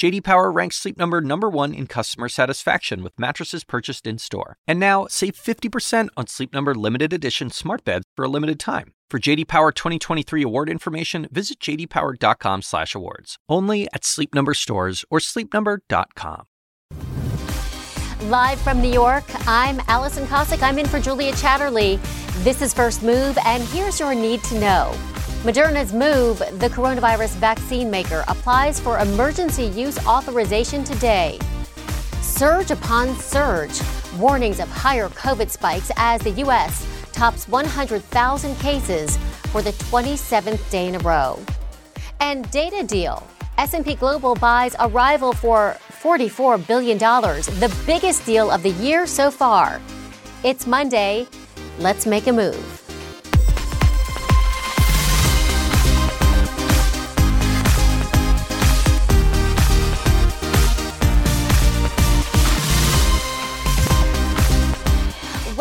JD Power ranks Sleep Number number 1 in customer satisfaction with mattresses purchased in-store. And now, save 50% on Sleep Number limited edition smart beds for a limited time. For JD Power 2023 award information, visit jdpower.com/awards. Only at Sleep Number stores or sleepnumber.com. Live from New York, I'm Alison Kosik. I'm in for Julia Chatterley. This is First Move, and here's your need to know. Moderna's move, the coronavirus vaccine maker, applies for emergency use authorization today. Surge upon surge, warnings of higher COVID spikes as the U.S. tops 100,000 cases for the 27th day in a row. And data deal. S&P Global buys a rival for $44 billion, the biggest deal of the year so far. It's Monday. Let's make a move.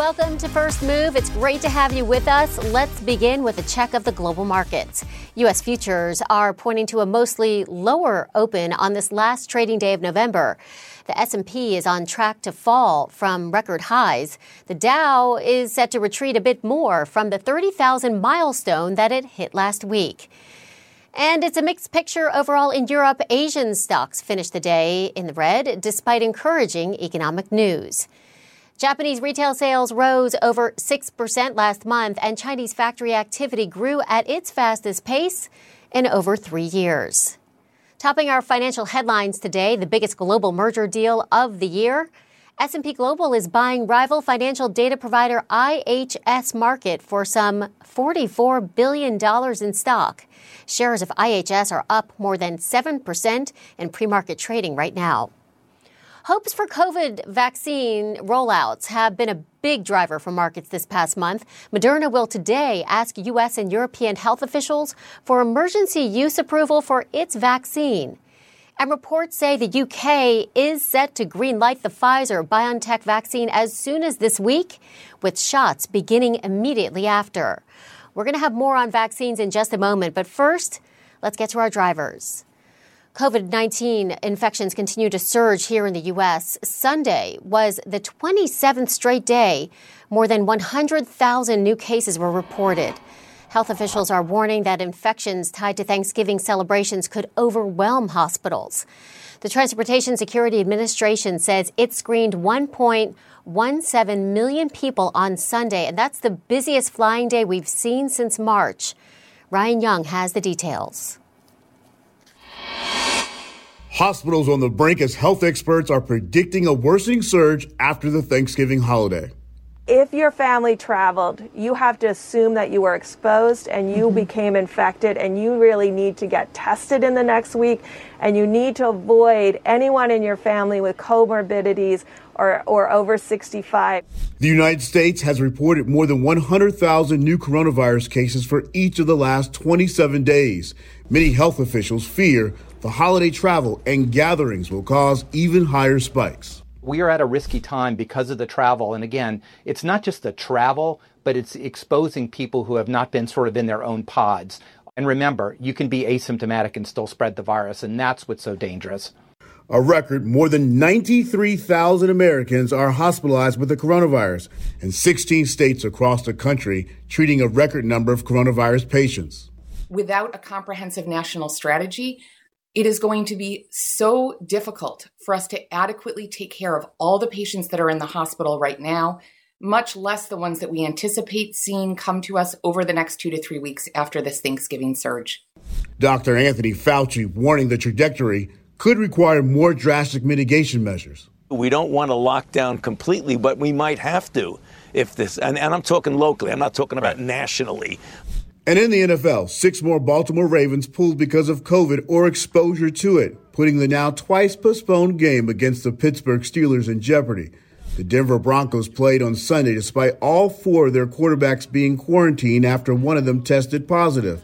Welcome to First Move. It's great to have you with us. Let's begin with a check of the global markets. U.S. futures are pointing to a mostly lower open on this last trading day of November. The S&P is on track to fall from record highs. The Dow is set to retreat a bit more from the 30,000 milestone that it hit last week. And it's a mixed picture overall in Europe. Asian stocks finished the day in the red despite encouraging economic news. Japanese retail sales rose over 6% last month, and Chinese factory activity grew at its fastest pace in over three years. Topping our financial headlines today, the biggest global merger deal of the year. S&P Global is buying rival financial data provider IHS Markit for some $44 billion in stock. Shares of IHS are up more than 7% in pre-market trading right now. Hopes for COVID vaccine rollouts have been a big driver for markets this past month. Moderna will today ask U.S. and European health officials for emergency use approval for its vaccine. And reports say the UK is set to greenlight the Pfizer BioNTech vaccine as soon as this week, with shots beginning immediately after. We're going to have more on vaccines in just a moment, but first, let's get to our drivers. COVID 19 infections continue to surge here in the U.S. Sunday was the 27th straight day. More than 100,000 new cases were reported. Health officials are warning that infections tied to Thanksgiving celebrations could overwhelm hospitals. The Transportation Security Administration says it screened 1.17 million people on Sunday, and that's the busiest flying day we've seen since March. Ryan Young has the details. Hospitals on the brink as health experts are predicting a worsening surge after the Thanksgiving holiday. If your family traveled, you have to assume that you were exposed and you mm-hmm. became infected, and you really need to get tested in the next week. And you need to avoid anyone in your family with comorbidities or, or over 65. The United States has reported more than 100,000 new coronavirus cases for each of the last 27 days. Many health officials fear the holiday travel and gatherings will cause even higher spikes. We are at a risky time because of the travel. And again, it's not just the travel, but it's exposing people who have not been sort of in their own pods. And remember, you can be asymptomatic and still spread the virus, and that's what's so dangerous. A record more than 93,000 Americans are hospitalized with the coronavirus, and 16 states across the country treating a record number of coronavirus patients. Without a comprehensive national strategy, it is going to be so difficult for us to adequately take care of all the patients that are in the hospital right now, much less the ones that we anticipate seeing come to us over the next two to three weeks after this Thanksgiving surge. Dr. Anthony Fauci warning the trajectory could require more drastic mitigation measures. We don't want to lock down completely, but we might have to if this, and, and I'm talking locally, I'm not talking about right. nationally. And in the NFL, six more Baltimore Ravens pulled because of COVID or exposure to it, putting the now twice postponed game against the Pittsburgh Steelers in jeopardy. The Denver Broncos played on Sunday despite all four of their quarterbacks being quarantined after one of them tested positive.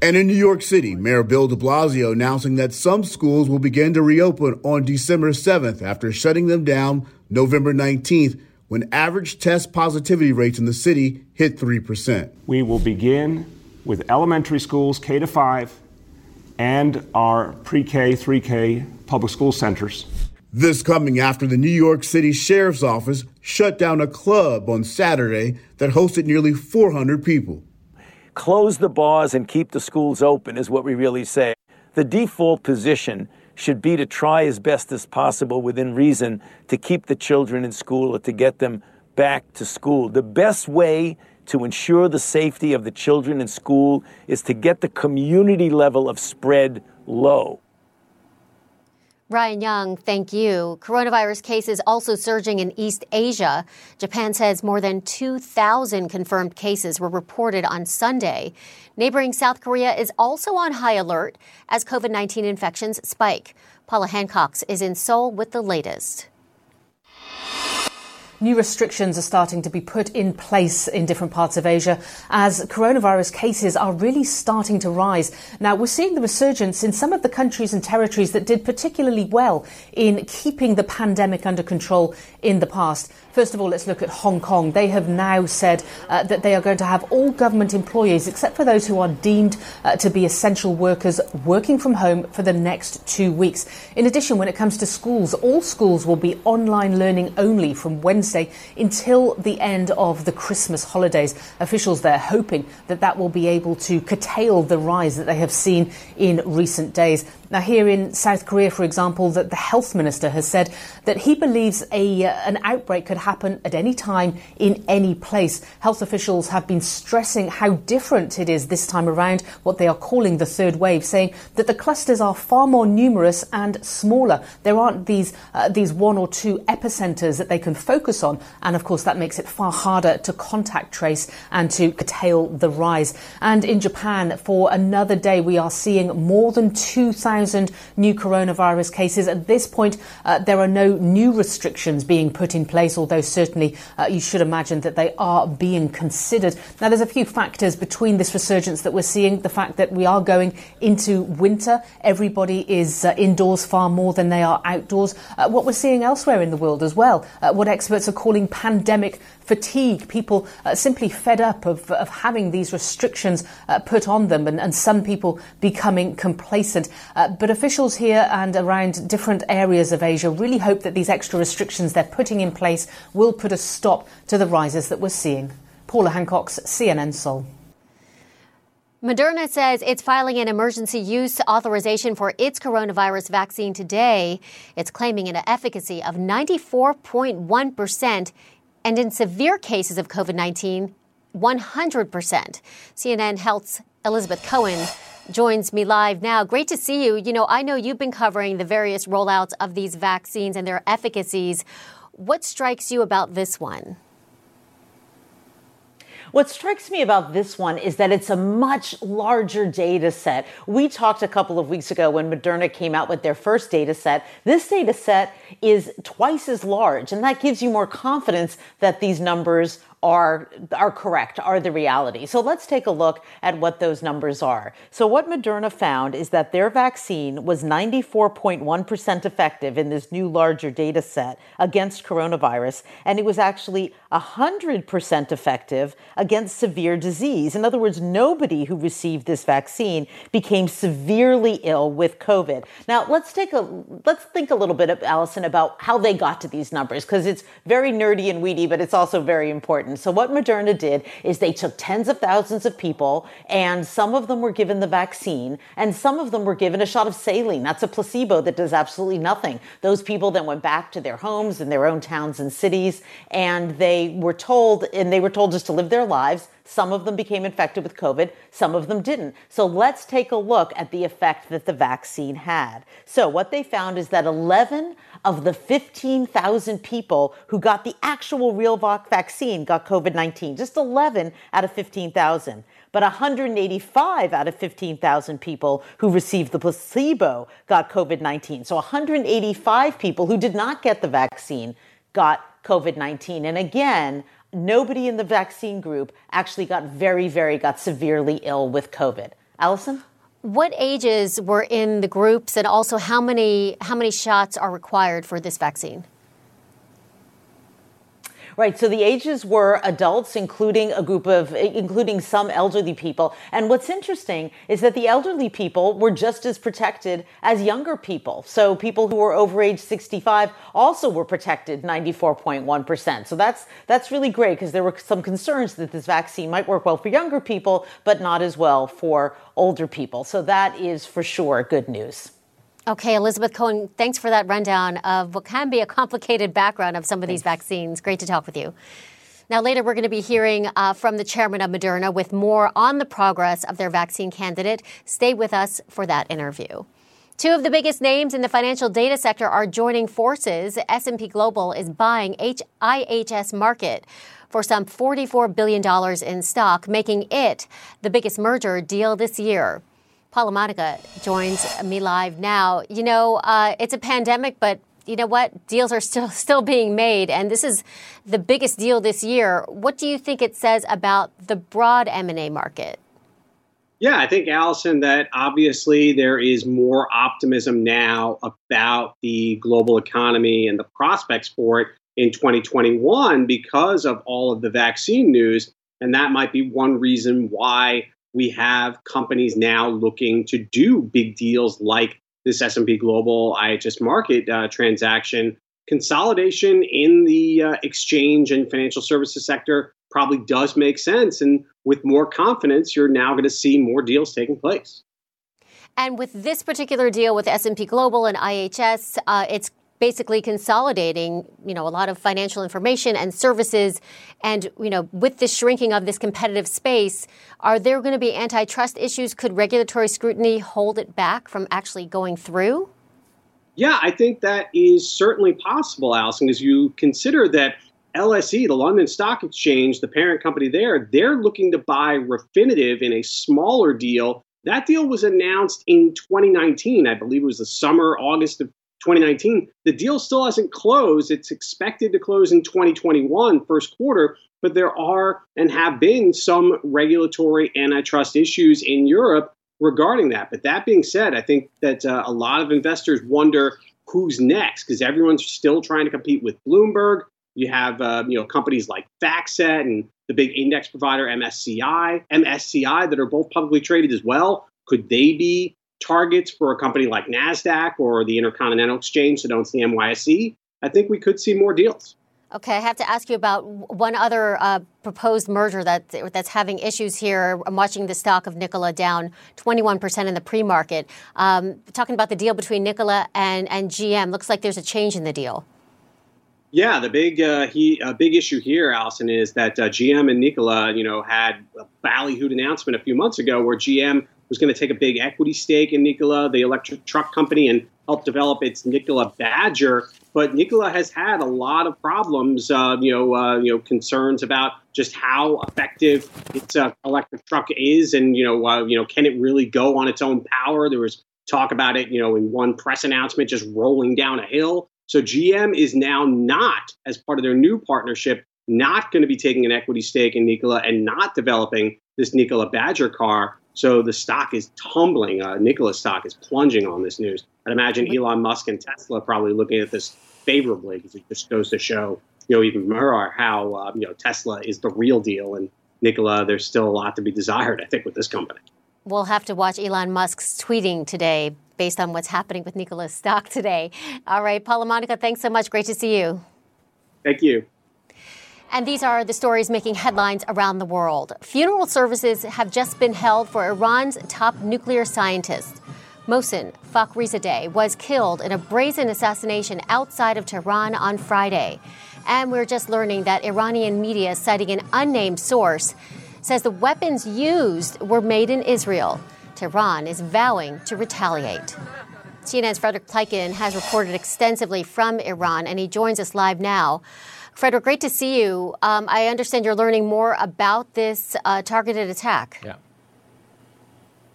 And in New York City, Mayor Bill de Blasio announcing that some schools will begin to reopen on December 7th after shutting them down November 19th when average test positivity rates in the city hit 3%. We will begin with elementary schools, K to 5, and our pre K, 3K public school centers. This coming after the New York City Sheriff's Office shut down a club on Saturday that hosted nearly 400 people close the bars and keep the schools open is what we really say. The default position should be to try as best as possible within reason to keep the children in school or to get them back to school. The best way to ensure the safety of the children in school is to get the community level of spread low. Ryan Young, thank you. Coronavirus cases also surging in East Asia. Japan says more than 2,000 confirmed cases were reported on Sunday. Neighboring South Korea is also on high alert as COVID 19 infections spike. Paula Hancock is in Seoul with the latest. New restrictions are starting to be put in place in different parts of Asia as coronavirus cases are really starting to rise. Now, we're seeing the resurgence in some of the countries and territories that did particularly well in keeping the pandemic under control in the past. First of all, let's look at Hong Kong. They have now said uh, that they are going to have all government employees, except for those who are deemed uh, to be essential workers, working from home for the next two weeks. In addition, when it comes to schools, all schools will be online learning only from Wednesday until the end of the Christmas holidays. Officials there hoping that that will be able to curtail the rise that they have seen in recent days. Now, here in South Korea, for example, that the health minister has said that he believes a, uh, an outbreak could happen at any time in any place. Health officials have been stressing how different it is this time around, what they are calling the third wave, saying that the clusters are far more numerous and smaller. There aren't these, uh, these one or two epicenters that they can focus on. And of course, that makes it far harder to contact trace and to curtail the rise. And in Japan, for another day, we are seeing more than 2,000 1,000 new coronavirus cases. At this point, uh, there are no new restrictions being put in place, although certainly uh, you should imagine that they are being considered. Now, there's a few factors between this resurgence that we're seeing. The fact that we are going into winter, everybody is uh, indoors far more than they are outdoors. Uh, what we're seeing elsewhere in the world as well, uh, what experts are calling pandemic fatigue, people uh, simply fed up of, of having these restrictions uh, put on them, and, and, some people becoming complacent. Uh, Uh, but officials here and around different areas of Asia really hope that these extra restrictions they're putting in place will put a stop to the rises that we're seeing. Paula Hancocks, CNN Seoul. Moderna says it's filing an emergency use authorization for its coronavirus vaccine today. It's claiming an efficacy of 94.1% and in severe cases of COVID 19, 100%. CNN Health's Elizabeth Cohen joins me live now. Great to see you. You know, I know you've been covering the various rollouts of these vaccines and their efficacies. What strikes you about this one? What strikes me about this one is that it's a much larger data set. We talked a couple of weeks ago when Moderna came out with their first data set. This data set is twice as large, and that gives you more confidence that these numbers are are correct, are the reality. So let's take a look at what those numbers are. So what Moderna found is that their vaccine was 94.1% effective in this new larger data set against coronavirus and it was actually 100% effective against severe disease. In other words, nobody who received this vaccine became severely ill with COVID. Now, let's take a let's think a little bit Allison about how they got to these numbers because it's very nerdy and weedy, but it's also very important. So what Moderna did is they took tens of thousands of people and some of them were given the vaccine and some of them were given a shot of saline. That's a placebo that does absolutely nothing. Those people then went back to their homes in their own towns and cities and they were told and they were told just to live their lives some of them became infected with COVID, some of them didn't. So let's take a look at the effect that the vaccine had. So what they found is that 11 of the 15,000 people who got the actual real vaccine got COVID 19, just 11 out of 15,000 but 185 out of 15,000 people who received the placebo got COVID 19. So 185 people who did not get the vaccine got COVID 19. And again, nobody in the vaccine group actually got very, very, got severely ill with COVID. Allison? What ages were in the groups, and also how many how many shots are required for this vaccine? Right. So the ages were adults, including a group of, including some elderly people. And what's interesting is that the elderly people were just as protected as younger people. So people who were over age 65 also were protected 94.1%. So that's, that's really great because there were some concerns that this vaccine might work well for younger people, but not as well for older people. So that is for sure good news. Okay, Elizabeth Cohen, thanks for that rundown of what can be a complicated background of some of these vaccines. Great to talk with you. Now, later, we're going to be hearing uh, from the chairman of Moderna with more on the progress of their vaccine candidate. Stay with us for that interview. Two of the biggest names in the financial data sector are joining forces. S&P Global is buying IHS Markit for some $44 billion in stock, making it the biggest merger deal this year. Paul La Monica joins me live now. You know, uh, it's a pandemic, but you know what? Deals are still still being made, and this is the biggest deal this year. What do you think it says about the broad M and A market? Yeah, I think Allison that obviously there is more optimism now about the global economy and the prospects for it in 2021 because of all of the vaccine news, and that might be one reason why we have companies now looking to do big deals like this S&P Global IHS Markit uh, transaction. Consolidation in the uh, exchange and financial services sector probably does make sense, and with more confidence, you're now going to see more deals taking place. And with this particular deal with S&P Global and IHS, uh, it's basically consolidating, you know, a lot of financial information and services. And, you know, with the shrinking of this competitive space, are there going to be antitrust issues? Could regulatory scrutiny hold it back from actually going through? Yeah, I think that is certainly possible, Allison, as you consider that LSE, the London Stock Exchange, the parent company there, they're looking to buy Refinitiv in a smaller deal. That deal was announced in 2019. I believe it was the summer, August of 2019. The deal still hasn't closed. It's expected to close in 2021, first quarter, but there are and have been some regulatory antitrust issues in Europe regarding that. But that being said, I think that uh, a lot of investors wonder who's next because everyone's still trying to compete with Bloomberg. You have uh, you know companies like FactSet and the big index provider MSCI, MSCI that are both publicly traded as well. Could they be targets for a company like NASDAQ or the Intercontinental Exchange that owns the NYSE, I think we could see more deals. Okay, I have to ask you about one other uh, proposed merger that that's having issues here. I'm watching the stock of Nikola down 21% in the pre-market. Um, talking about the deal between Nikola and, and GM, looks like there's a change in the deal. Yeah, the big uh, he uh, big issue here, Allison, is that uh, GM and Nikola, you know, had a ballyhooed announcement a few months ago where GM was going to take a big equity stake in Nikola, the electric truck company, and help develop its Nikola Badger. But Nikola has had a lot of problems, uh, you know, uh, you know, concerns about just how effective its uh, electric truck is, and you know, uh, you know, can it really go on its own power? There was talk about it, you know, in one press announcement, just rolling down a hill. So GM is now not, as part of their new partnership, not going to be taking an equity stake in Nikola and not developing this Nikola Badger car. So the stock is tumbling. Uh, Nikola's stock is plunging on this news. I'd imagine Elon Musk and Tesla probably looking at this favorably because it just goes to show, you know, even more how uh, you know Tesla is the real deal, and Nikola. There's still a lot to be desired, I think, with this company. We'll have to watch Elon Musk's tweeting today based on what's happening with Nikola's stock today. All right, Paul La Monica, thanks so much. Great to see you. Thank you. And these are the stories making headlines around the world. Funeral services have just been held for Iran's top nuclear scientist. Mohsen Fakhrizadeh was killed in a brazen assassination outside of Tehran on Friday. And we're just learning that Iranian media, citing an unnamed source, says the weapons used were made in Israel. Tehran is vowing to retaliate. CNN's Frederik Pleitgen has reported extensively from Iran, and he joins us live now. Frederick, great to see you. Um, I understand you're learning more about this uh, targeted attack. Yeah.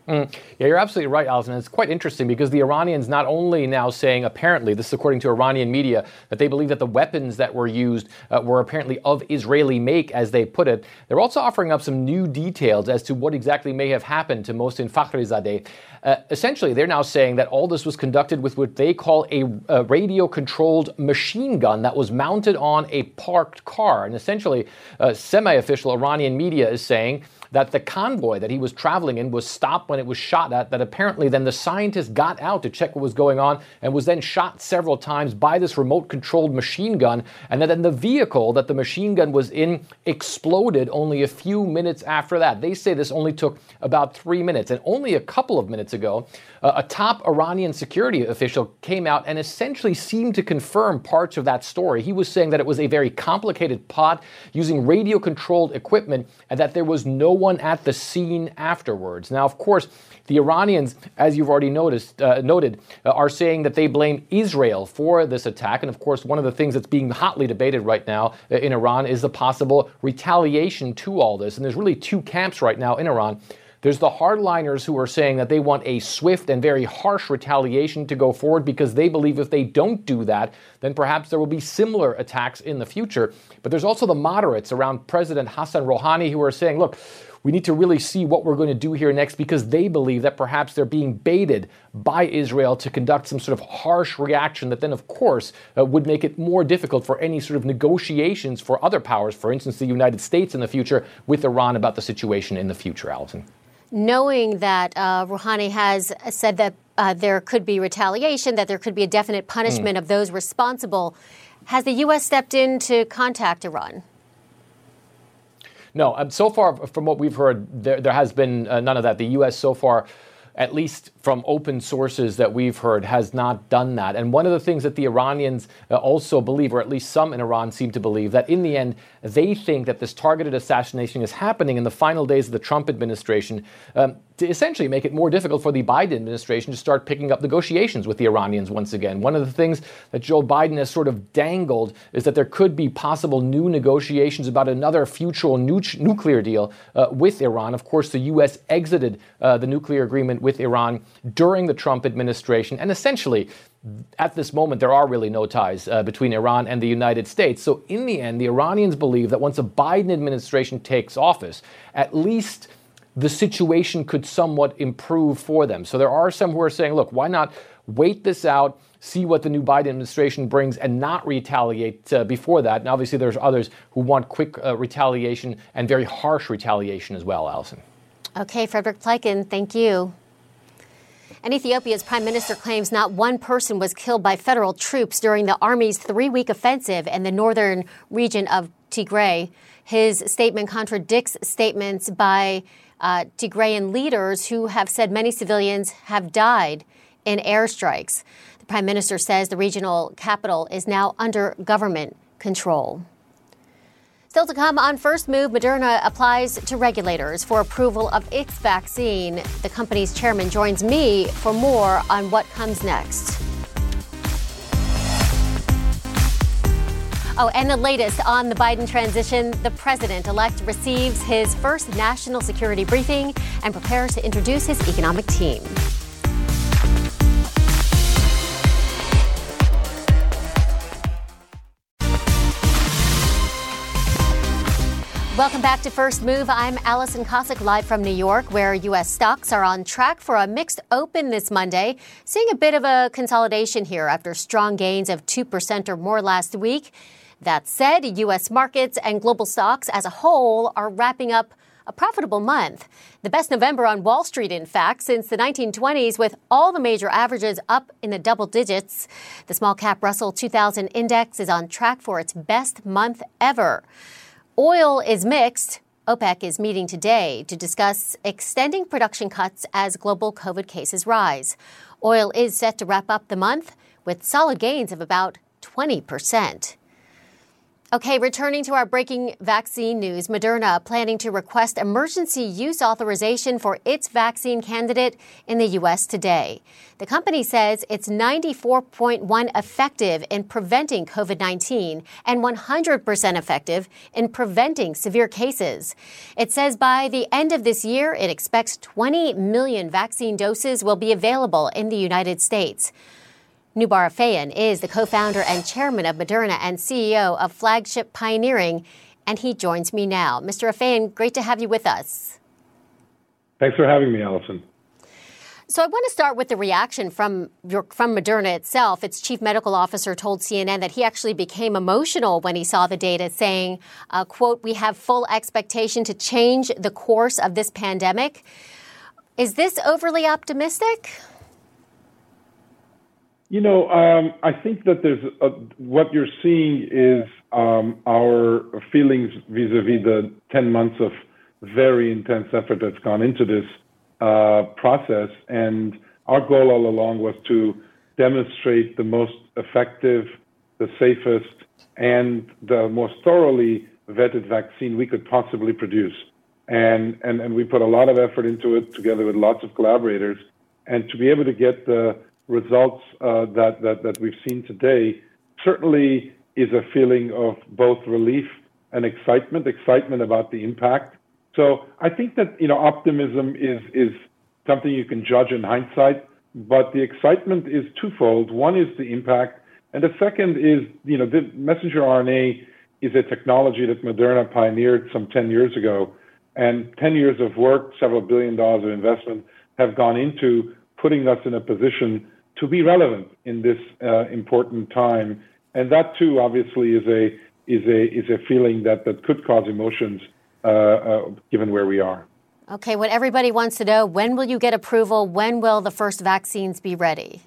Mm. Yeah, you're absolutely right, Allison. It's quite interesting because the Iranians not only now saying, apparently, this is according to Iranian media, that they believe that the weapons that were used uh, were apparently of Israeli make, as they put it. They're also offering up some new details as to what exactly may have happened to Mohsen Fakhrizadeh. Uh, essentially, they're now saying that all this was conducted with what they call a, a radio controlled machine gun that was mounted on a parked car. And essentially, uh, semi official Iranian media is saying that the convoy that he was traveling in was stopped when it was shot at, that apparently then the scientist got out to check what was going on and was then shot several times by this remote controlled machine gun, and that then the vehicle that the machine gun was in exploded only a few minutes after that. They say this only took about three minutes, and only a couple of minutes ago, uh, a top Iranian security official came out and essentially seemed to confirm parts of that story. He was saying that it was a very complicated plot using radio controlled equipment and that there was no one at the scene afterwards. Now, of course, the Iranians, as you've already noticed, uh, noted, uh, are saying that they blame Israel for this attack. And of course, one of the things that's being hotly debated right now uh, in Iran is the possible retaliation to all this. And there's really two camps right now in Iran. There's the hardliners who are saying that they want a swift and very harsh retaliation to go forward because they believe if they don't do that, then perhaps there will be similar attacks in the future. But there's also the moderates around President Hassan Rouhani who are saying, look, we need to really see what we're going to do here next because they believe that perhaps they're being baited by Israel to conduct some sort of harsh reaction that then, of course, uh, would make it more difficult for any sort of negotiations for other powers, for instance, the United States in the future, with Iran about the situation in the future, Allison knowing that uh, Rouhani has said that uh, there could be retaliation, that there could be a definite punishment mm. of those responsible, has the U.S. stepped in to contact Iran? No, um, so far from what we've heard, there, there has been uh, none of that. The U.S. so far at least from open sources that we've heard, has not done that. And one of the things that the Iranians uh, also believe, or at least some in Iran seem to believe, that in the end, they think that this targeted assassination is happening in the final days of the Trump administration. Um, to essentially make it more difficult for the Biden administration to start picking up negotiations with the Iranians once again. One of the things that Joe Biden has sort of dangled is that there could be possible new negotiations about another future nu- nuclear deal uh, with Iran. Of course, the U.S. exited uh, the nuclear agreement with Iran during the Trump administration, and essentially, at this moment, there are really no ties uh, between Iran and the United States. So, in the end, the Iranians believe that once a Biden administration takes office, at least the situation could somewhat improve for them. So there are some who are saying, look, why not wait this out, see what the new Biden administration brings, and not retaliate uh, before that? And obviously, there's others who want quick uh, retaliation and very harsh retaliation as well, Allison. Okay, Frederik Pleitgen, thank you. And Ethiopia's prime minister claims not one person was killed by federal troops during the army's three week offensive in the northern region of Tigray. His statement contradicts statements by uh, Tigrayan leaders who have said many civilians have died in airstrikes. The prime minister says the regional capital is now under government control. Still to come on First Move, Moderna applies to regulators for approval of its vaccine. The company's chairman joins me for more on what comes next. Oh, and the latest on the Biden transition the president elect receives his first national security briefing and prepares to introduce his economic team. Welcome back to First Move. I'm Alison Kosik, live from New York, where U.S. stocks are on track for a mixed open this Monday, seeing a bit of a consolidation here after strong gains of 2% or more last week. That said, U.S. markets and global stocks as a whole are wrapping up a profitable month. The best November on Wall Street, in fact, since the 1920s, with all the major averages up in the double digits. The small cap Russell 2000 index is on track for its best month ever. Oil is mixed. OPEC is meeting today to discuss extending production cuts as global COVID cases rise. Oil is set to wrap up the month with solid gains of about 20 percent. Okay, returning to our breaking vaccine news, Moderna planning to request emergency use authorization for its vaccine candidate in the U.S. today. The company says it's 94.1 effective in preventing COVID-19 and 100% effective in preventing severe cases. It says by the end of this year, it expects 20 million vaccine doses will be available in the United States. Noubar Afeyan is the co-founder and chairman of Moderna and CEO of Flagship Pioneering, and he joins me now. Mr. Afeyan, great to have you with us. Thanks for having me, Allison. So I want to start with the reaction from your, from Moderna itself. Its chief medical officer told CNN that he actually became emotional when he saw the data, saying, uh, "quote We have full expectation to change the course of this pandemic." Is this overly optimistic? You know, um, I think that there's a, what you're seeing is um, our feelings vis-a-vis the 10 months of very intense effort that's gone into this uh, process. And our goal all along was to demonstrate the most effective, the safest, and the most thoroughly vetted vaccine we could possibly produce. And, and, and we put a lot of effort into it together with lots of collaborators. And to be able to get the results uh, that, that, that we've seen today certainly is a feeling of both relief and excitement, excitement about the impact. So I think that you know optimism is is something you can judge in hindsight, but the excitement is twofold. One is the impact, and the second is you know the messenger RNA is a technology that Moderna pioneered some 10 years ago, and 10 years of work, several billion dollars of investment have gone into putting us in a position to be relevant in this uh, important time. And that too, obviously, is a is a is a feeling that that could cause emotions, uh, uh, given where we are. Okay, what everybody wants to know: when will you get approval? When will the first vaccines be ready?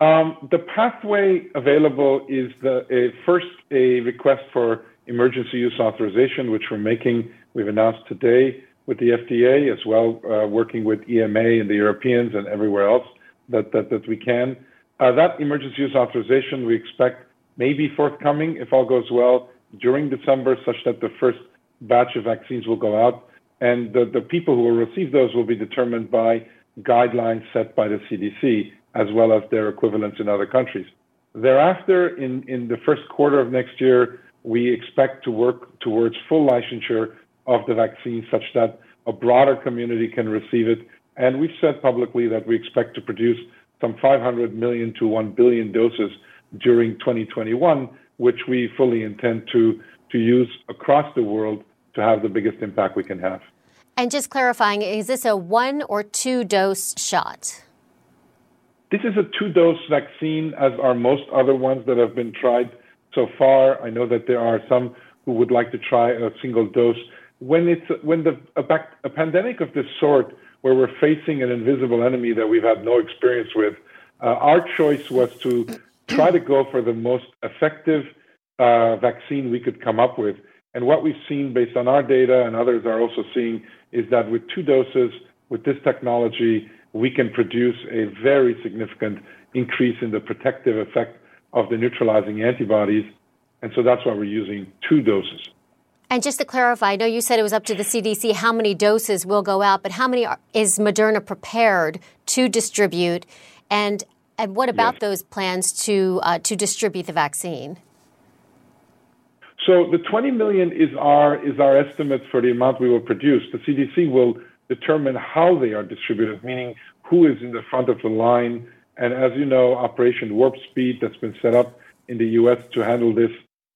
Um, the pathway available is the a, first a request for emergency use authorization, which we're making. We've announced today with the FDA as well, uh, working with EMA and the Europeans and everywhere else that, that, that we can. Uh, that emergency use authorization we expect may be forthcoming if all goes well during December, such that the first batch of vaccines will go out. And the, people who will receive those will be determined by guidelines set by the CDC, as well as their equivalents in other countries. Thereafter, in, in the first quarter of next year, we expect to work towards full licensure of the vaccine such that a broader community can receive it and we've said publicly that we expect to produce some 500 million to 1 billion doses during 2021, which we fully intend to, to use across the world to have the biggest impact we can have. And just clarifying, is this a one or two dose shot? This is a two dose vaccine, as are most other ones that have been tried so far. I know that there are some who would like to try a single dose. When it's when the a, a pandemic of this sort where we're facing an invisible enemy that we've had no experience with, uh, our choice was to try to go for the most effective uh, vaccine we could come up with. And what we've seen based on our data and others are also seeing is that with two doses, with this technology, we can produce a very significant increase in the protective effect of the neutralizing antibodies. And so that's why we're using two doses. And just to clarify, I know you said it was up to the CDC how many doses will go out, but how many are, is Moderna prepared to distribute? And and what about yes. those plans to uh, to distribute the vaccine? So the 20 million is our is our estimate for the amount we will produce. The CDC will determine how they are distributed, meaning who is in the front of the line. And as you know, Operation Warp Speed that's been set up in the U.S. to handle this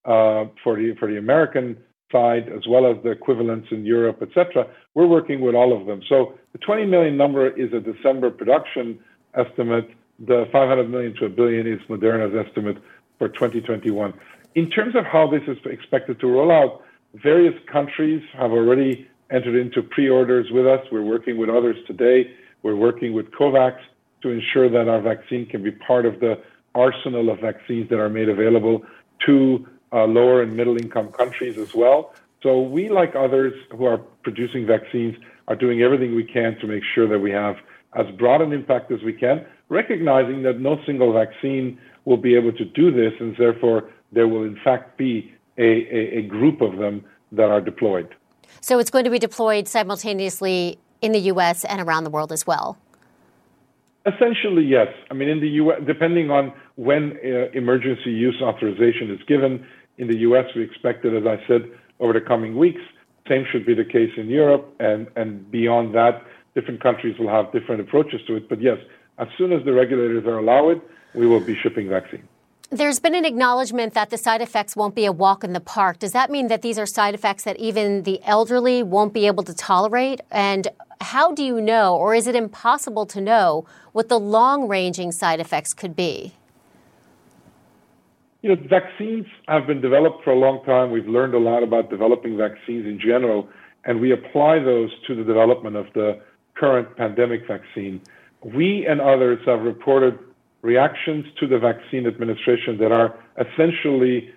uh, for the for the American side as well as the equivalents in Europe, etc. We're working with all of them. So the 20 million number is a December production estimate. The 500 million to a billion is Moderna's estimate for 2021. In terms of how this is expected to roll out, various countries have already entered into pre-orders with us. We're working with others today. We're working with COVAX to ensure that our vaccine can be part of the arsenal of vaccines that are made available to uh, lower and middle income countries as well. So we, like others who are producing vaccines, are doing everything we can to make sure that we have as broad an impact as we can, recognizing that no single vaccine will be able to do this, and therefore there will in fact be a, a, a group of them that are deployed. So it's going to be deployed simultaneously in the U.S. and around the world as well. Essentially, yes. I mean, in the U.S., depending on when uh, emergency use authorization is given, in the U.S., we expect it, as I said, over the coming weeks. Same should be the case in Europe, and, and beyond that, different countries will have different approaches to it. But yes, as soon as the regulators are allowed we will be shipping vaccine. There's been an acknowledgement that the side effects won't be a walk in the park. Does that mean that these are side effects that even the elderly won't be able to tolerate? And how do you know, or is it impossible to know, what the long ranging side effects could be? You know, vaccines have been developed for a long time. We've learned a lot about developing vaccines in general, and we apply those to the development of the current pandemic vaccine. We and others have reported reactions to the vaccine administration that are essentially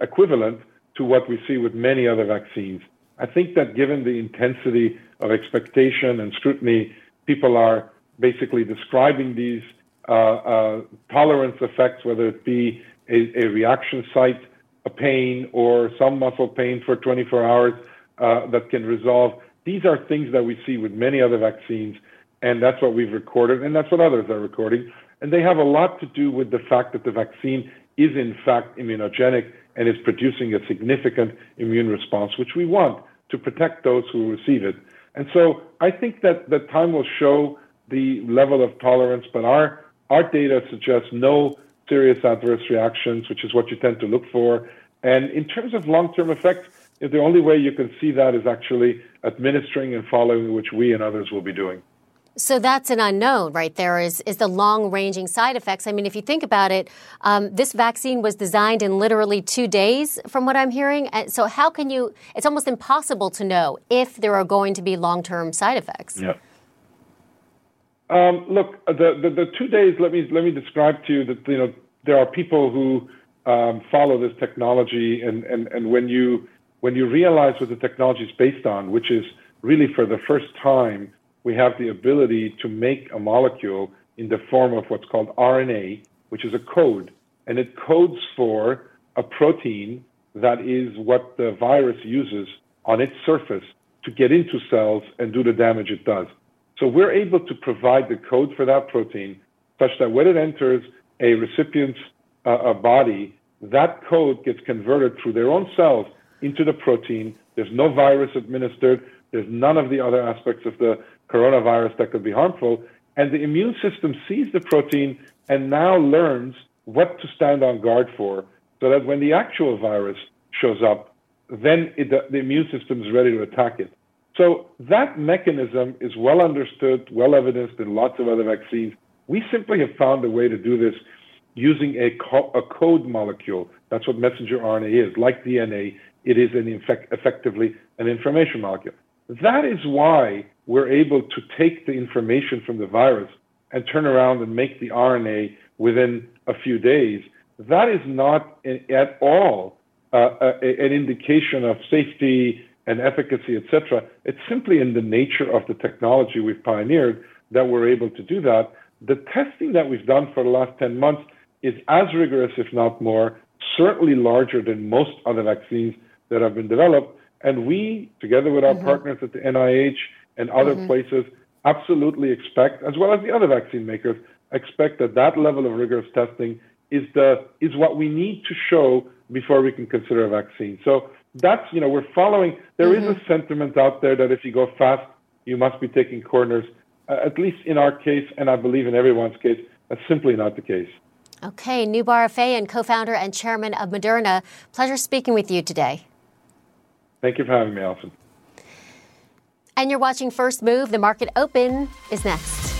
equivalent to what we see with many other vaccines. I think that given the intensity of expectation and scrutiny, people are basically describing these uh, uh, tolerance effects, whether it be a, a, reaction site, a pain, or some muscle pain for 24 hours uh, that can resolve. These are things that we see with many other vaccines, and that's what we've recorded, and that's what others are recording. And they have a lot to do with the fact that the vaccine is in fact immunogenic and is producing a significant immune response, which we want to protect those who receive it. And so I think that the time will show the level of tolerance, but our, our data suggests no serious adverse reactions, which is what you tend to look for. And in terms of long term effects, the only way you can see that is actually administering and following, which we and others will be doing. So that's an unknown right there is, is the long ranging side effects. I mean, if you think about it, um, this vaccine was designed in literally two days, from what I'm hearing. So, how can you, it's almost impossible to know if there are going to be long term side effects. Yeah. Um, look, the, the, the, two days, let me, let me describe to you that, you know, there are people who um, follow this technology, and, and, and when, you, when you realize what the technology is based on, which is really for the first time, we have the ability to make a molecule in the form of what's called RNA, which is a code, and it codes for a protein that is what the virus uses on its surface to get into cells and do the damage it does. So we're able to provide the code for that protein such that when it enters a recipient's uh, a body, that code gets converted through their own cells into the protein. There's no virus administered. There's none of the other aspects of the coronavirus that could be harmful. And the immune system sees the protein and now learns what to stand on guard for so that when the actual virus shows up, then it, the, the immune system is ready to attack it. So that mechanism is well understood, well evidenced in lots of other vaccines. We simply have found a way to do this using a, co- a code molecule. That's what messenger RNA is. Like DNA, it is an effect- effectively an information molecule. That is why we're able to take the information from the virus and turn around and make the RNA within a few days. That is not at all uh, a, an indication of safety and efficacy, etc. It's simply in the nature of the technology we've pioneered that we're able to do that. The testing that we've done for the last 10 months is as rigorous, if not more, certainly larger than most other vaccines that have been developed. And we, together with our mm-hmm. partners at the NIH and other mm-hmm. places, absolutely expect, as well as the other vaccine makers, expect that that level of rigorous testing is the is what we need to show before we can consider a vaccine. So that's you know we're following. There mm-hmm. is a sentiment out there that if you go fast, you must be taking corners. Uh, at least in our case, and I believe in everyone's case, that's simply not the case. Okay, Noubar Afeyan, co-founder and chairman of Moderna. Pleasure speaking with you today. Thank you for having me, Allison. And you're watching First Move. The market open is next.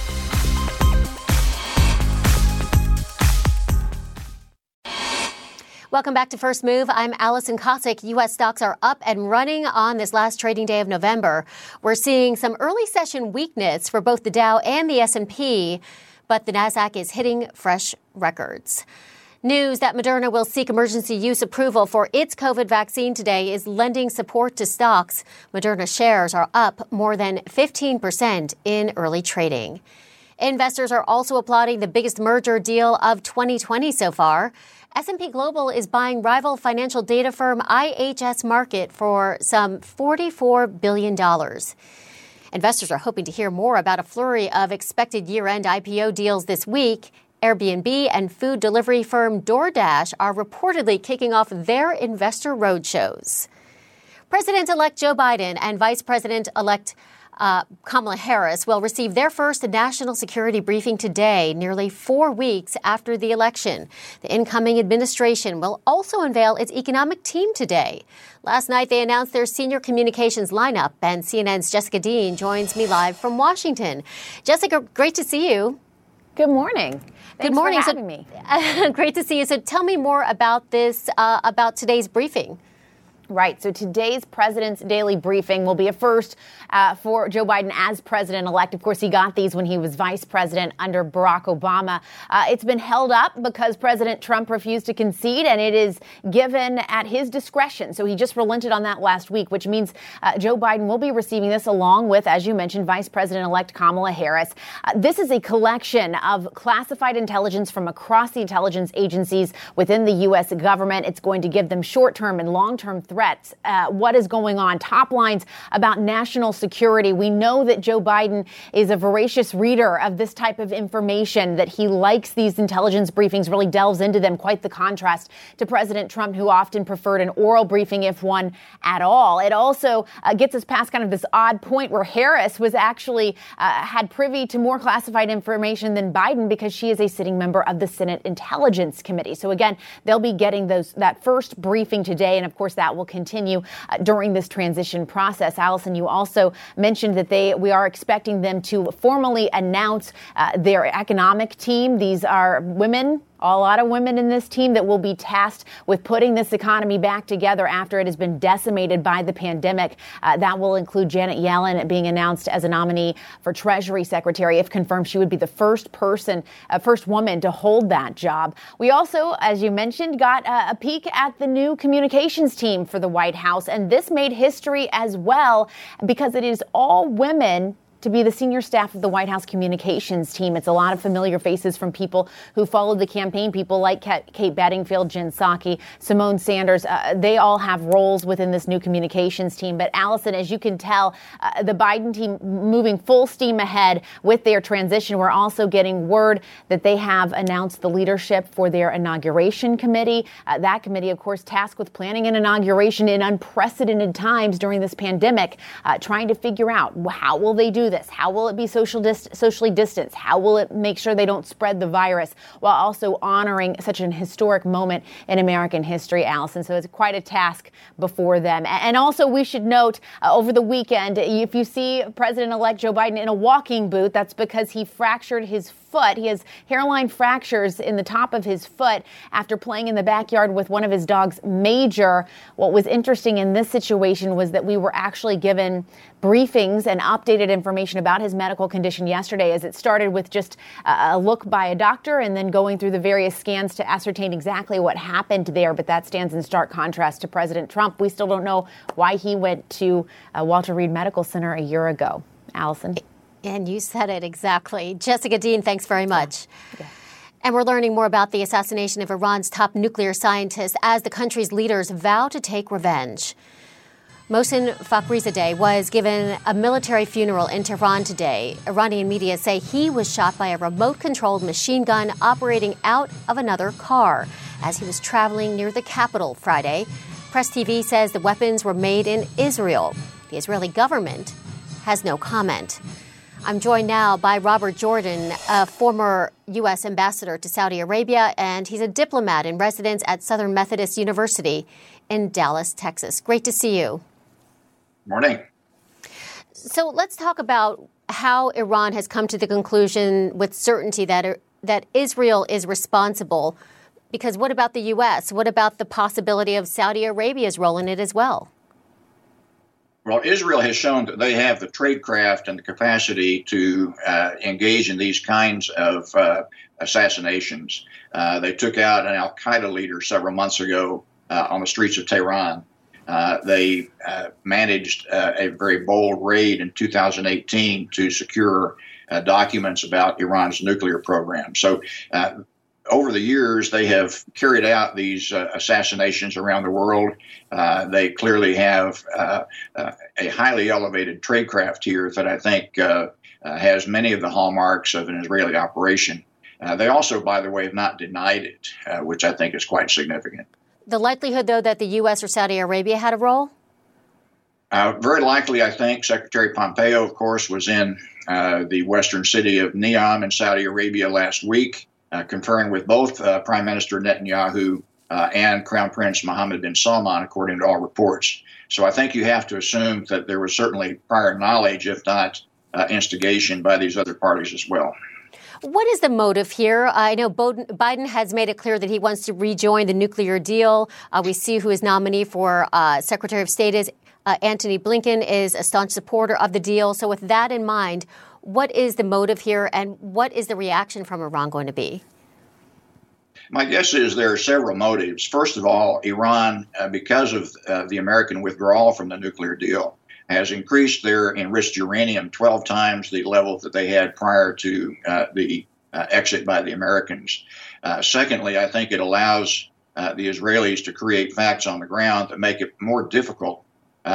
Welcome back to First Move. I'm Alison Kosik. U.S. stocks are up and running on this last trading day of November. We're seeing some early session weakness for both the Dow and the S&P, but the Nasdaq is hitting fresh records. News that Moderna will seek emergency use approval for its COVID vaccine today is lending support to stocks. Moderna shares are up more than 15% in early trading. Investors are also applauding the biggest merger deal of 2020 so far. S&P Global is buying rival financial data firm IHS Markit for some $44 billion. Investors are hoping to hear more about a flurry of expected year-end IPO deals this week. Airbnb and food delivery firm DoorDash are reportedly kicking off their investor roadshows. President elect Joe Biden and Vice President elect uh, Kamala Harris will receive their first national security briefing today, nearly four weeks after the election. The incoming administration will also unveil its economic team today. Last night, they announced their senior communications lineup, and CNN's Jessica Dean joins me live from Washington. Jessica, great to see you. Good morning. Thanks Good morning. for having me. great to see you. So, tell me more about this, uh, about today's briefing. Right. So today's president's daily briefing will be a first uh, for Joe Biden as president elect. Of course, he got these when he was vice president under Barack Obama. Uh, it's been held up because President Trump refused to concede, and it is given at his discretion. So he just relented on that last week, which means uh, Joe Biden will be receiving this along with, as you mentioned, Vice President elect Kamala Harris. Uh, this is a collection of classified intelligence from across the intelligence agencies within the U.S. government. It's going to give them short term and long term threats uh, what is going on, top lines about national security. We know that Joe Biden is a voracious reader of this type of information, that he likes these intelligence briefings, really delves into them, quite the contrast to President Trump, who often preferred an oral briefing, if one at all. It also uh, gets us past kind of this odd point where Harris was actually uh, had privy to more classified information than Biden because she is a sitting member of the Senate Intelligence Committee. So again, they'll be getting those that first briefing today, and of course that will continue uh, during this transition process. Alison, you also mentioned that they we are expecting them to formally announce uh, their economic team. These are women a lot of women in this team that will be tasked with putting this economy back together after it has been decimated by the pandemic. Uh, that will include Janet Yellen being announced as a nominee for Treasury Secretary. If confirmed, she would be the first person, uh, first woman to hold that job. We also, as you mentioned, got uh, a peek at the new communications team for the White House, and this made history as well because it is all women to be the senior staff of the White House communications team. It's a lot of familiar faces from people who followed the campaign, people like Kate Bedingfield, Jen Psaki, Symone Sanders. Uh, they all have roles within this new communications team. But Alison, as you can tell, uh, the Biden team moving full steam ahead with their transition. We're also getting word that they have announced the leadership for their inauguration committee. Uh, that committee, of course, tasked with planning an inauguration in unprecedented times during this pandemic, uh, trying to figure out how will they do this? How will it be social dist- socially distanced? How will it make sure they don't spread the virus while also honoring such an historic moment in American history, Alison? So it's quite a task before them. And also, we should note uh, over the weekend, if you see President elect Joe Biden in a walking boot, that's because he fractured his foot. He has hairline fractures in the top of his foot after playing in the backyard with one of his dogs, Major. What was interesting in this situation was that we were actually given briefings and updated information about his medical condition yesterday as it started with just a look by a doctor and then going through the various scans to ascertain exactly what happened there. But that stands in stark contrast to President Trump. We still don't know why he went to uh, Walter Reed Medical Center a year ago. Alison. And you said it exactly. Jessica Dean, thanks very much. Yeah. And we're learning more about the assassination of Iran's top nuclear scientist as the country's leaders vow to take revenge. Mohsen Fakhrizadeh was given a military funeral in Tehran today. Iranian media say he was shot by a remote controlled machine gun operating out of another car as he was traveling near the capital Friday. Press TV says the weapons were made in Israel. The Israeli government has no comment. I'm joined now by Robert Jordan, a former U.S. ambassador to Saudi Arabia, and he's a diplomat in residence at Southern Methodist University in Dallas, Texas. Great to see you. Morning. So let's talk about how Iran has come to the conclusion with certainty that that Israel is responsible. Because what about the U.S.? What about the possibility of Saudi Arabia's role in it as well? Well, Israel has shown that they have the tradecraft and the capacity to uh, engage in these kinds of uh, assassinations. Uh, they took out an Al Qaeda leader several months ago uh, on the streets of Tehran. Uh, they uh, managed a very bold raid in 2018 to secure documents about Iran's nuclear program. So over the years, they have carried out these uh, assassinations around the world. Uh, they clearly have uh, uh a highly elevated tradecraft here that I think uh, uh, has many of the hallmarks of an Israeli operation. they also, by the way, have not denied it, which I think is quite significant. The likelihood, though, that the U.S. or Saudi Arabia had a role? very likely, I think. Secretary Pompeo, of course, was in the western city of Neom in Saudi Arabia last week conferring with both uh, Prime Minister Netanyahu uh, and Crown Prince Mohammed bin Salman, according to all reports. So I think you have to assume that there was certainly prior knowledge, if not uh, instigation, by these other parties as well. What is the motive here? I know Biden has made it clear that he wants to rejoin the nuclear deal. Uh, we see who his nominee for uh, Secretary of State is. Antony Blinken is a staunch supporter of the deal. So, with that in mind, what is the motive here, and what is the reaction from Iran going to be? My guess is there are several motives. First of all, Iran, uh, because of uh, the American withdrawal from the nuclear deal, has increased their enriched uranium 12 times the level that they had prior to uh, the uh, exit by the Americans. Uh, secondly, I think it allows uh, the Israelis to create facts on the ground that make it more difficult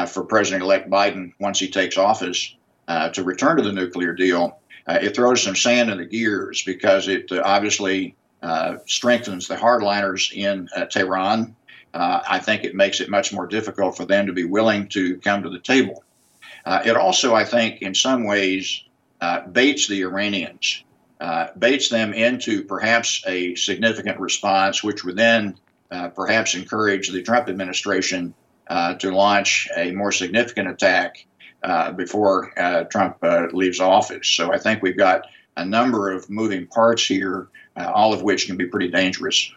for President elect Biden, once he takes office, uh, to return to the nuclear deal, uh, it throws some sand in the gears because it uh, obviously uh, strengthens the hardliners in Tehran. I think it makes it much more difficult for them to be willing to come to the table. it also, I think, in some ways, baits the Iranians, baits them into perhaps a significant response, which would then perhaps encourage the Trump administration to launch a more significant attack before uh, Trump uh, leaves office. So I think we've got a number of moving parts here, uh, all of which can be pretty dangerous.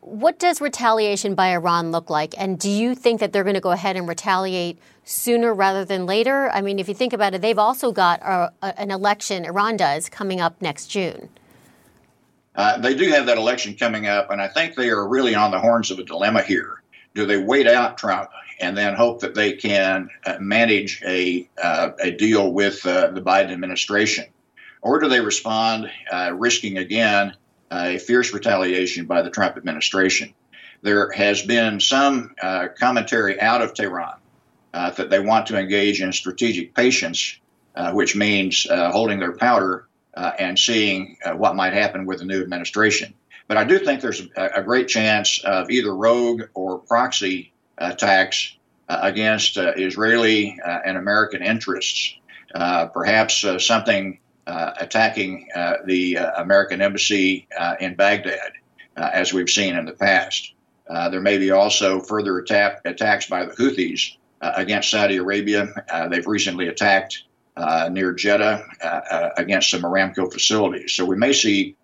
What does retaliation by Iran look like? And do you think that they're going to go ahead and retaliate sooner rather than later? I mean, if you think about it, they've also got a, a, an election, Iran does, coming up next June. Uh, they do have that election coming up, and I think they are really on the horns of a dilemma here. Do they wait out Trump and then hope that they can uh, manage a, uh, a deal with uh, the Biden administration? Or do they respond, uh, risking again uh, a fierce retaliation by the Trump administration? There has been some uh, commentary out of Tehran that they want to engage in strategic patience, which means holding their powder and seeing what might happen with the new administration. But I do think there's a great chance of either rogue or proxy attacks uh, against uh, Israeli uh, and American interests. perhaps something attacking the American embassy in Baghdad, as we've seen in the past. there may be also further attack, attacks by the Houthis against Saudi Arabia. they've recently attacked uh, near Jeddah uh, uh, against some Aramco facilities. So we may see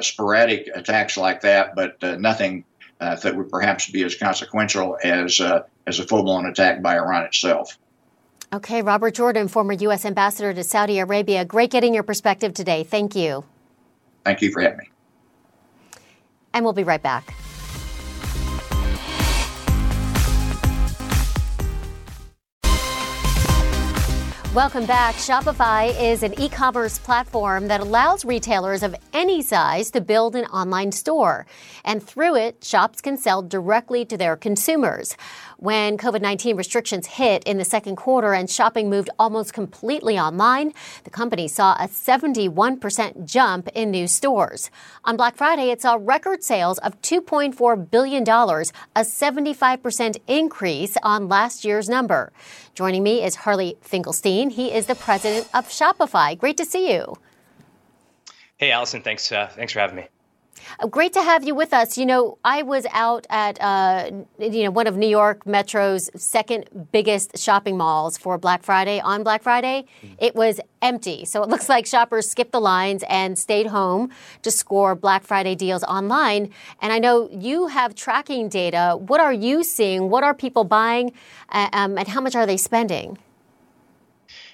sporadic attacks like that, but nothing Uh, that would perhaps be as consequential as uh, as a full blown attack by Iran itself. Okay, Robert Jordan, former U.S. ambassador to Saudi Arabia. Great getting your perspective today. Thank you. Thank you for having me. And we'll be right back. Welcome back. Shopify is an e commerce platform that allows retailers of any size to build an online store. And through it, shops can sell directly to their consumers. When COVID 19 restrictions hit in the second quarter and shopping moved almost completely online, the company saw a 71% jump in new stores. On Black Friday, it saw record sales of $2.4 billion, a 75% increase on last year's number. Joining me is Harley Finkelstein. He is the president of Shopify. Great to see you. Hey, Alison. Thanks. Uh, thanks for having me. Uh, great to have you with us. You know, I was out at uh, you know one of New York Metro's second biggest shopping malls for Black Friday on Black Friday. Mm-hmm. It was empty, so it looks like shoppers skipped the lines and stayed home to score Black Friday deals online. And I know you have tracking data. What are you seeing? What are people buying, um, and how much are they spending?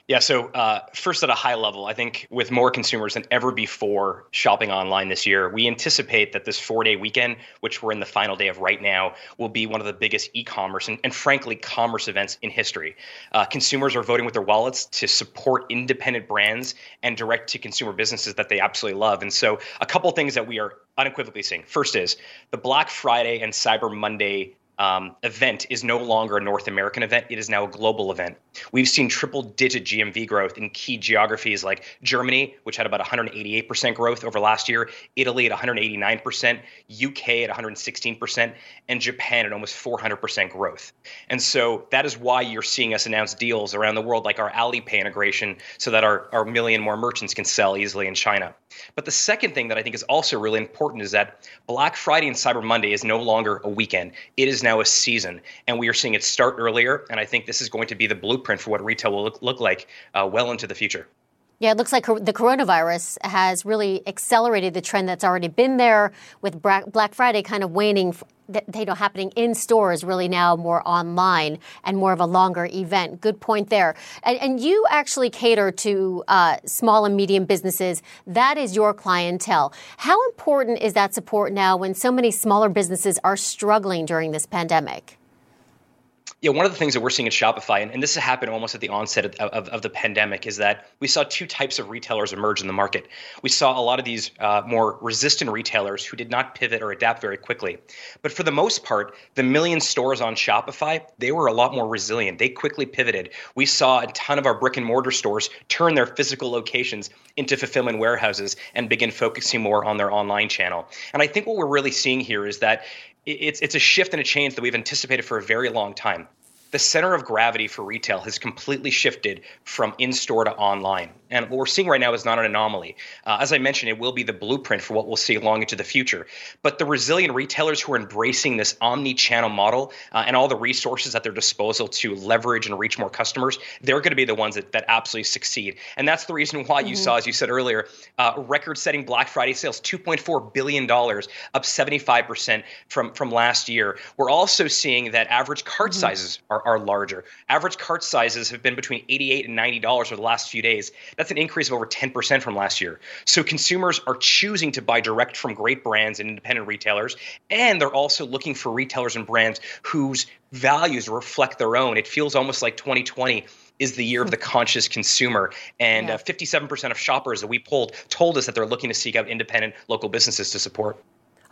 Yeah, so uh, first at a high level, I think with more consumers than ever before shopping online this year, we anticipate that this four day weekend, which we're in the final day of right now, will be one of the biggest e commerce and, and, frankly, commerce events in history. Uh, consumers are voting with their wallets to support independent brands and direct to consumer businesses that they absolutely love. And so, a couple things that we are unequivocally seeing. First is the Black Friday and Cyber Monday um, event is no longer a North American event. It is now a global event. We've seen triple digit GMV growth in key geographies like Germany, which had about 188% growth over last year, Italy at 189%, UK at 116%, and Japan at almost 400% growth. And so that is why you're seeing us announce deals around the world like our Alipay integration so that our, our million more merchants can sell easily in China. But the second thing that I think is also really important is that Black Friday and Cyber Monday is no longer a weekend. It is now a season, and we are seeing it start earlier. And I think this is going to be the blueprint for what retail will look, look like uh, well into the future. Yeah, it looks like the coronavirus has really accelerated the trend that's already been there with Black Friday kind of waning you know happening in stores really now more online and more of a longer event. Good point there. And, and you actually cater to uh, small and medium businesses. That is your clientele. How important is that support now when so many smaller businesses are struggling during this pandemic yeah, one of the things that we're seeing at Shopify, and, and this has happened almost at the onset of, of, of, the pandemic, is that we saw two types of retailers emerge in the market. We saw a lot of these uh, more resistant retailers who did not pivot or adapt very quickly. But for the most part, the million stores on Shopify, they were a lot more resilient. They quickly pivoted. We saw a ton of our brick and mortar stores turn their physical locations into fulfillment warehouses and begin focusing more on their online channel. And I think what we're really seeing here is that it's it's a shift and a change that we've anticipated for a very long time the center of gravity for retail has completely shifted from in store to online. And what we're seeing right now is not an anomaly. Uh, as I mentioned, it will be the blueprint for what we'll see long into the future. But the resilient retailers who are embracing this omni channel model uh, and all the resources at their disposal to leverage and reach more customers, they're going to be the ones that, that absolutely succeed. And that's the reason why mm-hmm. you saw, as you said earlier, uh, record setting Black Friday sales $2.4 billion, up 75% from, from last year. We're also seeing that average cart mm-hmm. sizes are are larger. Average cart sizes have been between 88 and $90 over the last few days. That's an increase of over 10% from last year. So consumers are choosing to buy direct from great brands and independent retailers, and they're also looking for retailers and brands whose values reflect their own. It feels almost like 2020 is the year of the conscious consumer. And yeah. uh, 57% of shoppers that we polled told us that they're looking to seek out independent local businesses to support.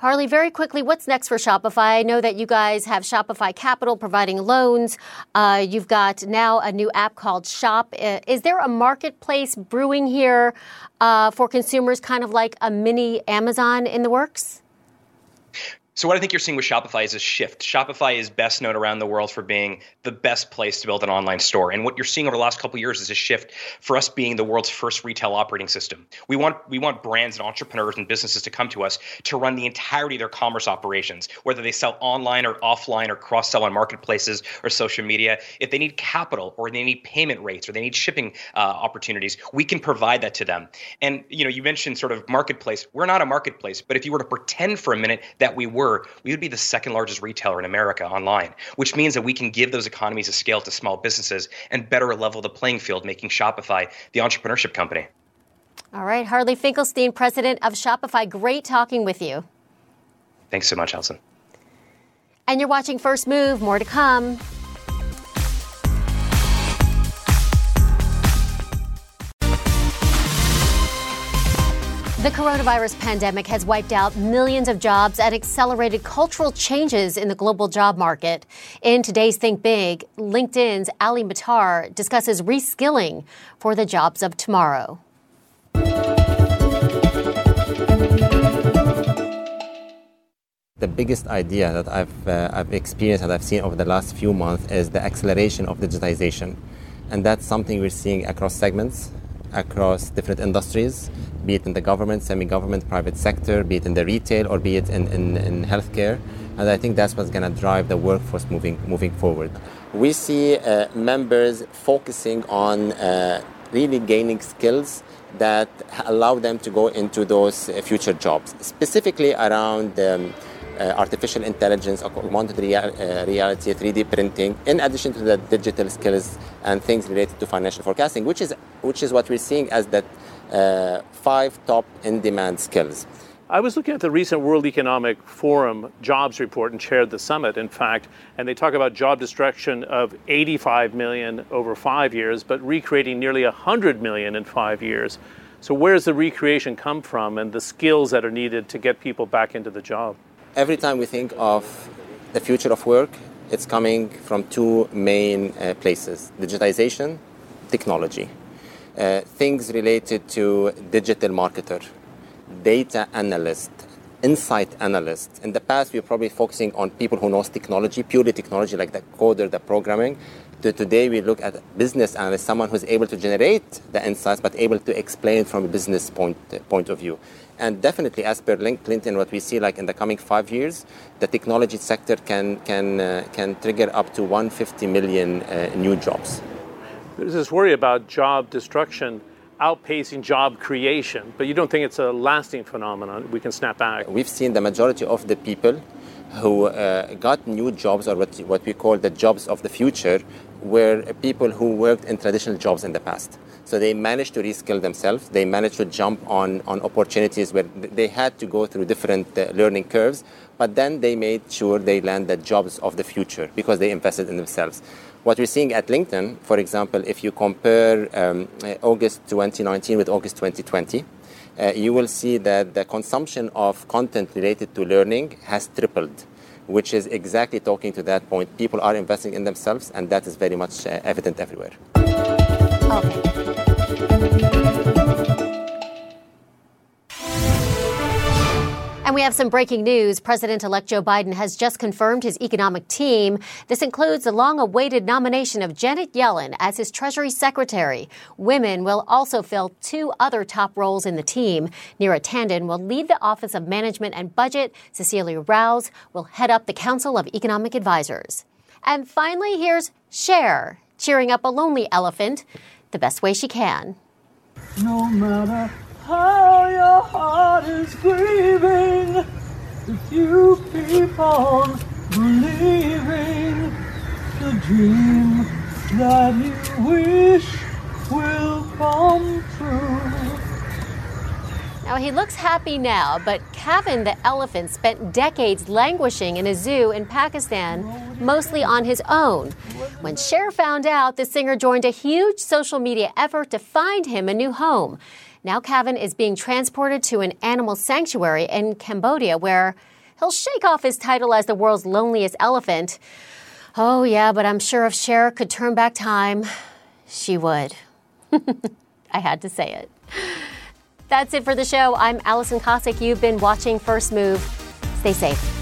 Harley, very quickly, what's next for Shopify? I know that you guys have Shopify Capital providing loans. Uh, you've got now a new app called Shop. Uh, is there a marketplace brewing here uh, for consumers, kind of like a mini Amazon in the works? So what I think you're seeing with Shopify is a shift. Shopify is best known around the world for being the best place to build an online store. And what you're seeing over the last couple years is a shift for us being the world's first retail operating system. We want we want brands and entrepreneurs and businesses to come to us to run the entirety of their commerce operations, whether they sell online or offline or cross-sell on marketplaces or social media. If they need capital or they need payment rates or they need shipping uh, opportunities, we can provide that to them. And you know, you mentioned sort of marketplace. We're not a marketplace, but if you were to pretend for a minute that we were were, we would be the second largest retailer in America online, which means that we can give those economies of scale to small businesses and better level the playing field, making Shopify the entrepreneurship company. All right, Harley Finkelstein, president of Shopify. Great talking with you. Thanks so much, Alison. And you're watching First Move. More to come. The coronavirus pandemic has wiped out millions of jobs and accelerated cultural changes in the global job market. In today's Think Big, LinkedIn's Ali Matar discusses reskilling for the jobs of tomorrow. The biggest idea that I've, uh, I've experienced and I've seen over the last few months is the acceleration of digitization. And that's something we're seeing across segments, across different industries be it in the government, semi-government, private sector, be it in the retail or be it in, in, in healthcare. And I think that's what's going to drive the workforce moving, moving forward. We see uh, members focusing on uh, really gaining skills that allow them to go into those future jobs, specifically around um, artificial intelligence, augmented uh, reality, 3D printing, in addition to the digital skills and things related to financial forecasting, which is, which is what we're seeing as the uh, five top in-demand skills. I was looking at the recent World Economic Forum jobs report and chaired the summit, in fact, and they talk about job destruction of 85 million over five years, but recreating nearly 100 million in five years. So, where does the recreation come from and the skills that are needed to get people back into the job? Every time we think of the future of work, it's coming from two main uh, places digitization, technology. Uh, things related to digital marketer data analyst, insight analyst. In the past, we were probably focusing on people who knows technology, purely technology, like the coder, the programming. To today, we look at business analyst, someone who's able to generate the insights, but able to explain from a business point, point of view. And definitely, as per LinkedIn, what we see like in the coming five years, the technology sector can, can, uh, can trigger up to 150 million uh, new jobs. There's this worry about job destruction outpacing job creation, but you don't think it's a lasting phenomenon? We can snap back. We've seen the majority of the people who uh, got new jobs, or what, what we call the jobs of the future, were people who worked in traditional jobs in the past. So they managed to reskill themselves. They managed to jump on, on opportunities where they had to go through different uh, learning curves, but then they made sure they landed jobs of the future because they invested in themselves. What we're seeing at LinkedIn, for example, if you compare um, uh, August 2019 with August 2020, uh, you will see that the consumption of content related to learning has tripled, which is exactly talking to that point. People are investing in themselves, and that is very much uh, evident everywhere. Okay. We have some breaking news. President elect Joe Biden has just confirmed his economic team. This includes the long awaited nomination of Janet Yellen as his Treasury Secretary. Women will also fill two other top roles in the team. Neera Tanden will lead the Office of Management and Budget. Cecilia Rouse will head up the Council of Economic Advisors. And finally, here's Cher cheering up a lonely elephant the best way she can. No matter how your heart is grieving if you keep on believing the dream that you wish will come true. Now, he looks happy now, but Kevin the elephant spent decades languishing in a zoo in Pakistan, mostly on his own. When Cher found out, the singer joined a huge social media effort to find him a new home. Now, Kevin is being transported to an animal sanctuary in Cambodia where he'll shake off his title as the world's loneliest elephant. Oh, yeah, but I'm sure if Cher could turn back time, she would. I had to say it. That's it for the show. I'm Alison Kosik. You've been watching First Move. Stay safe.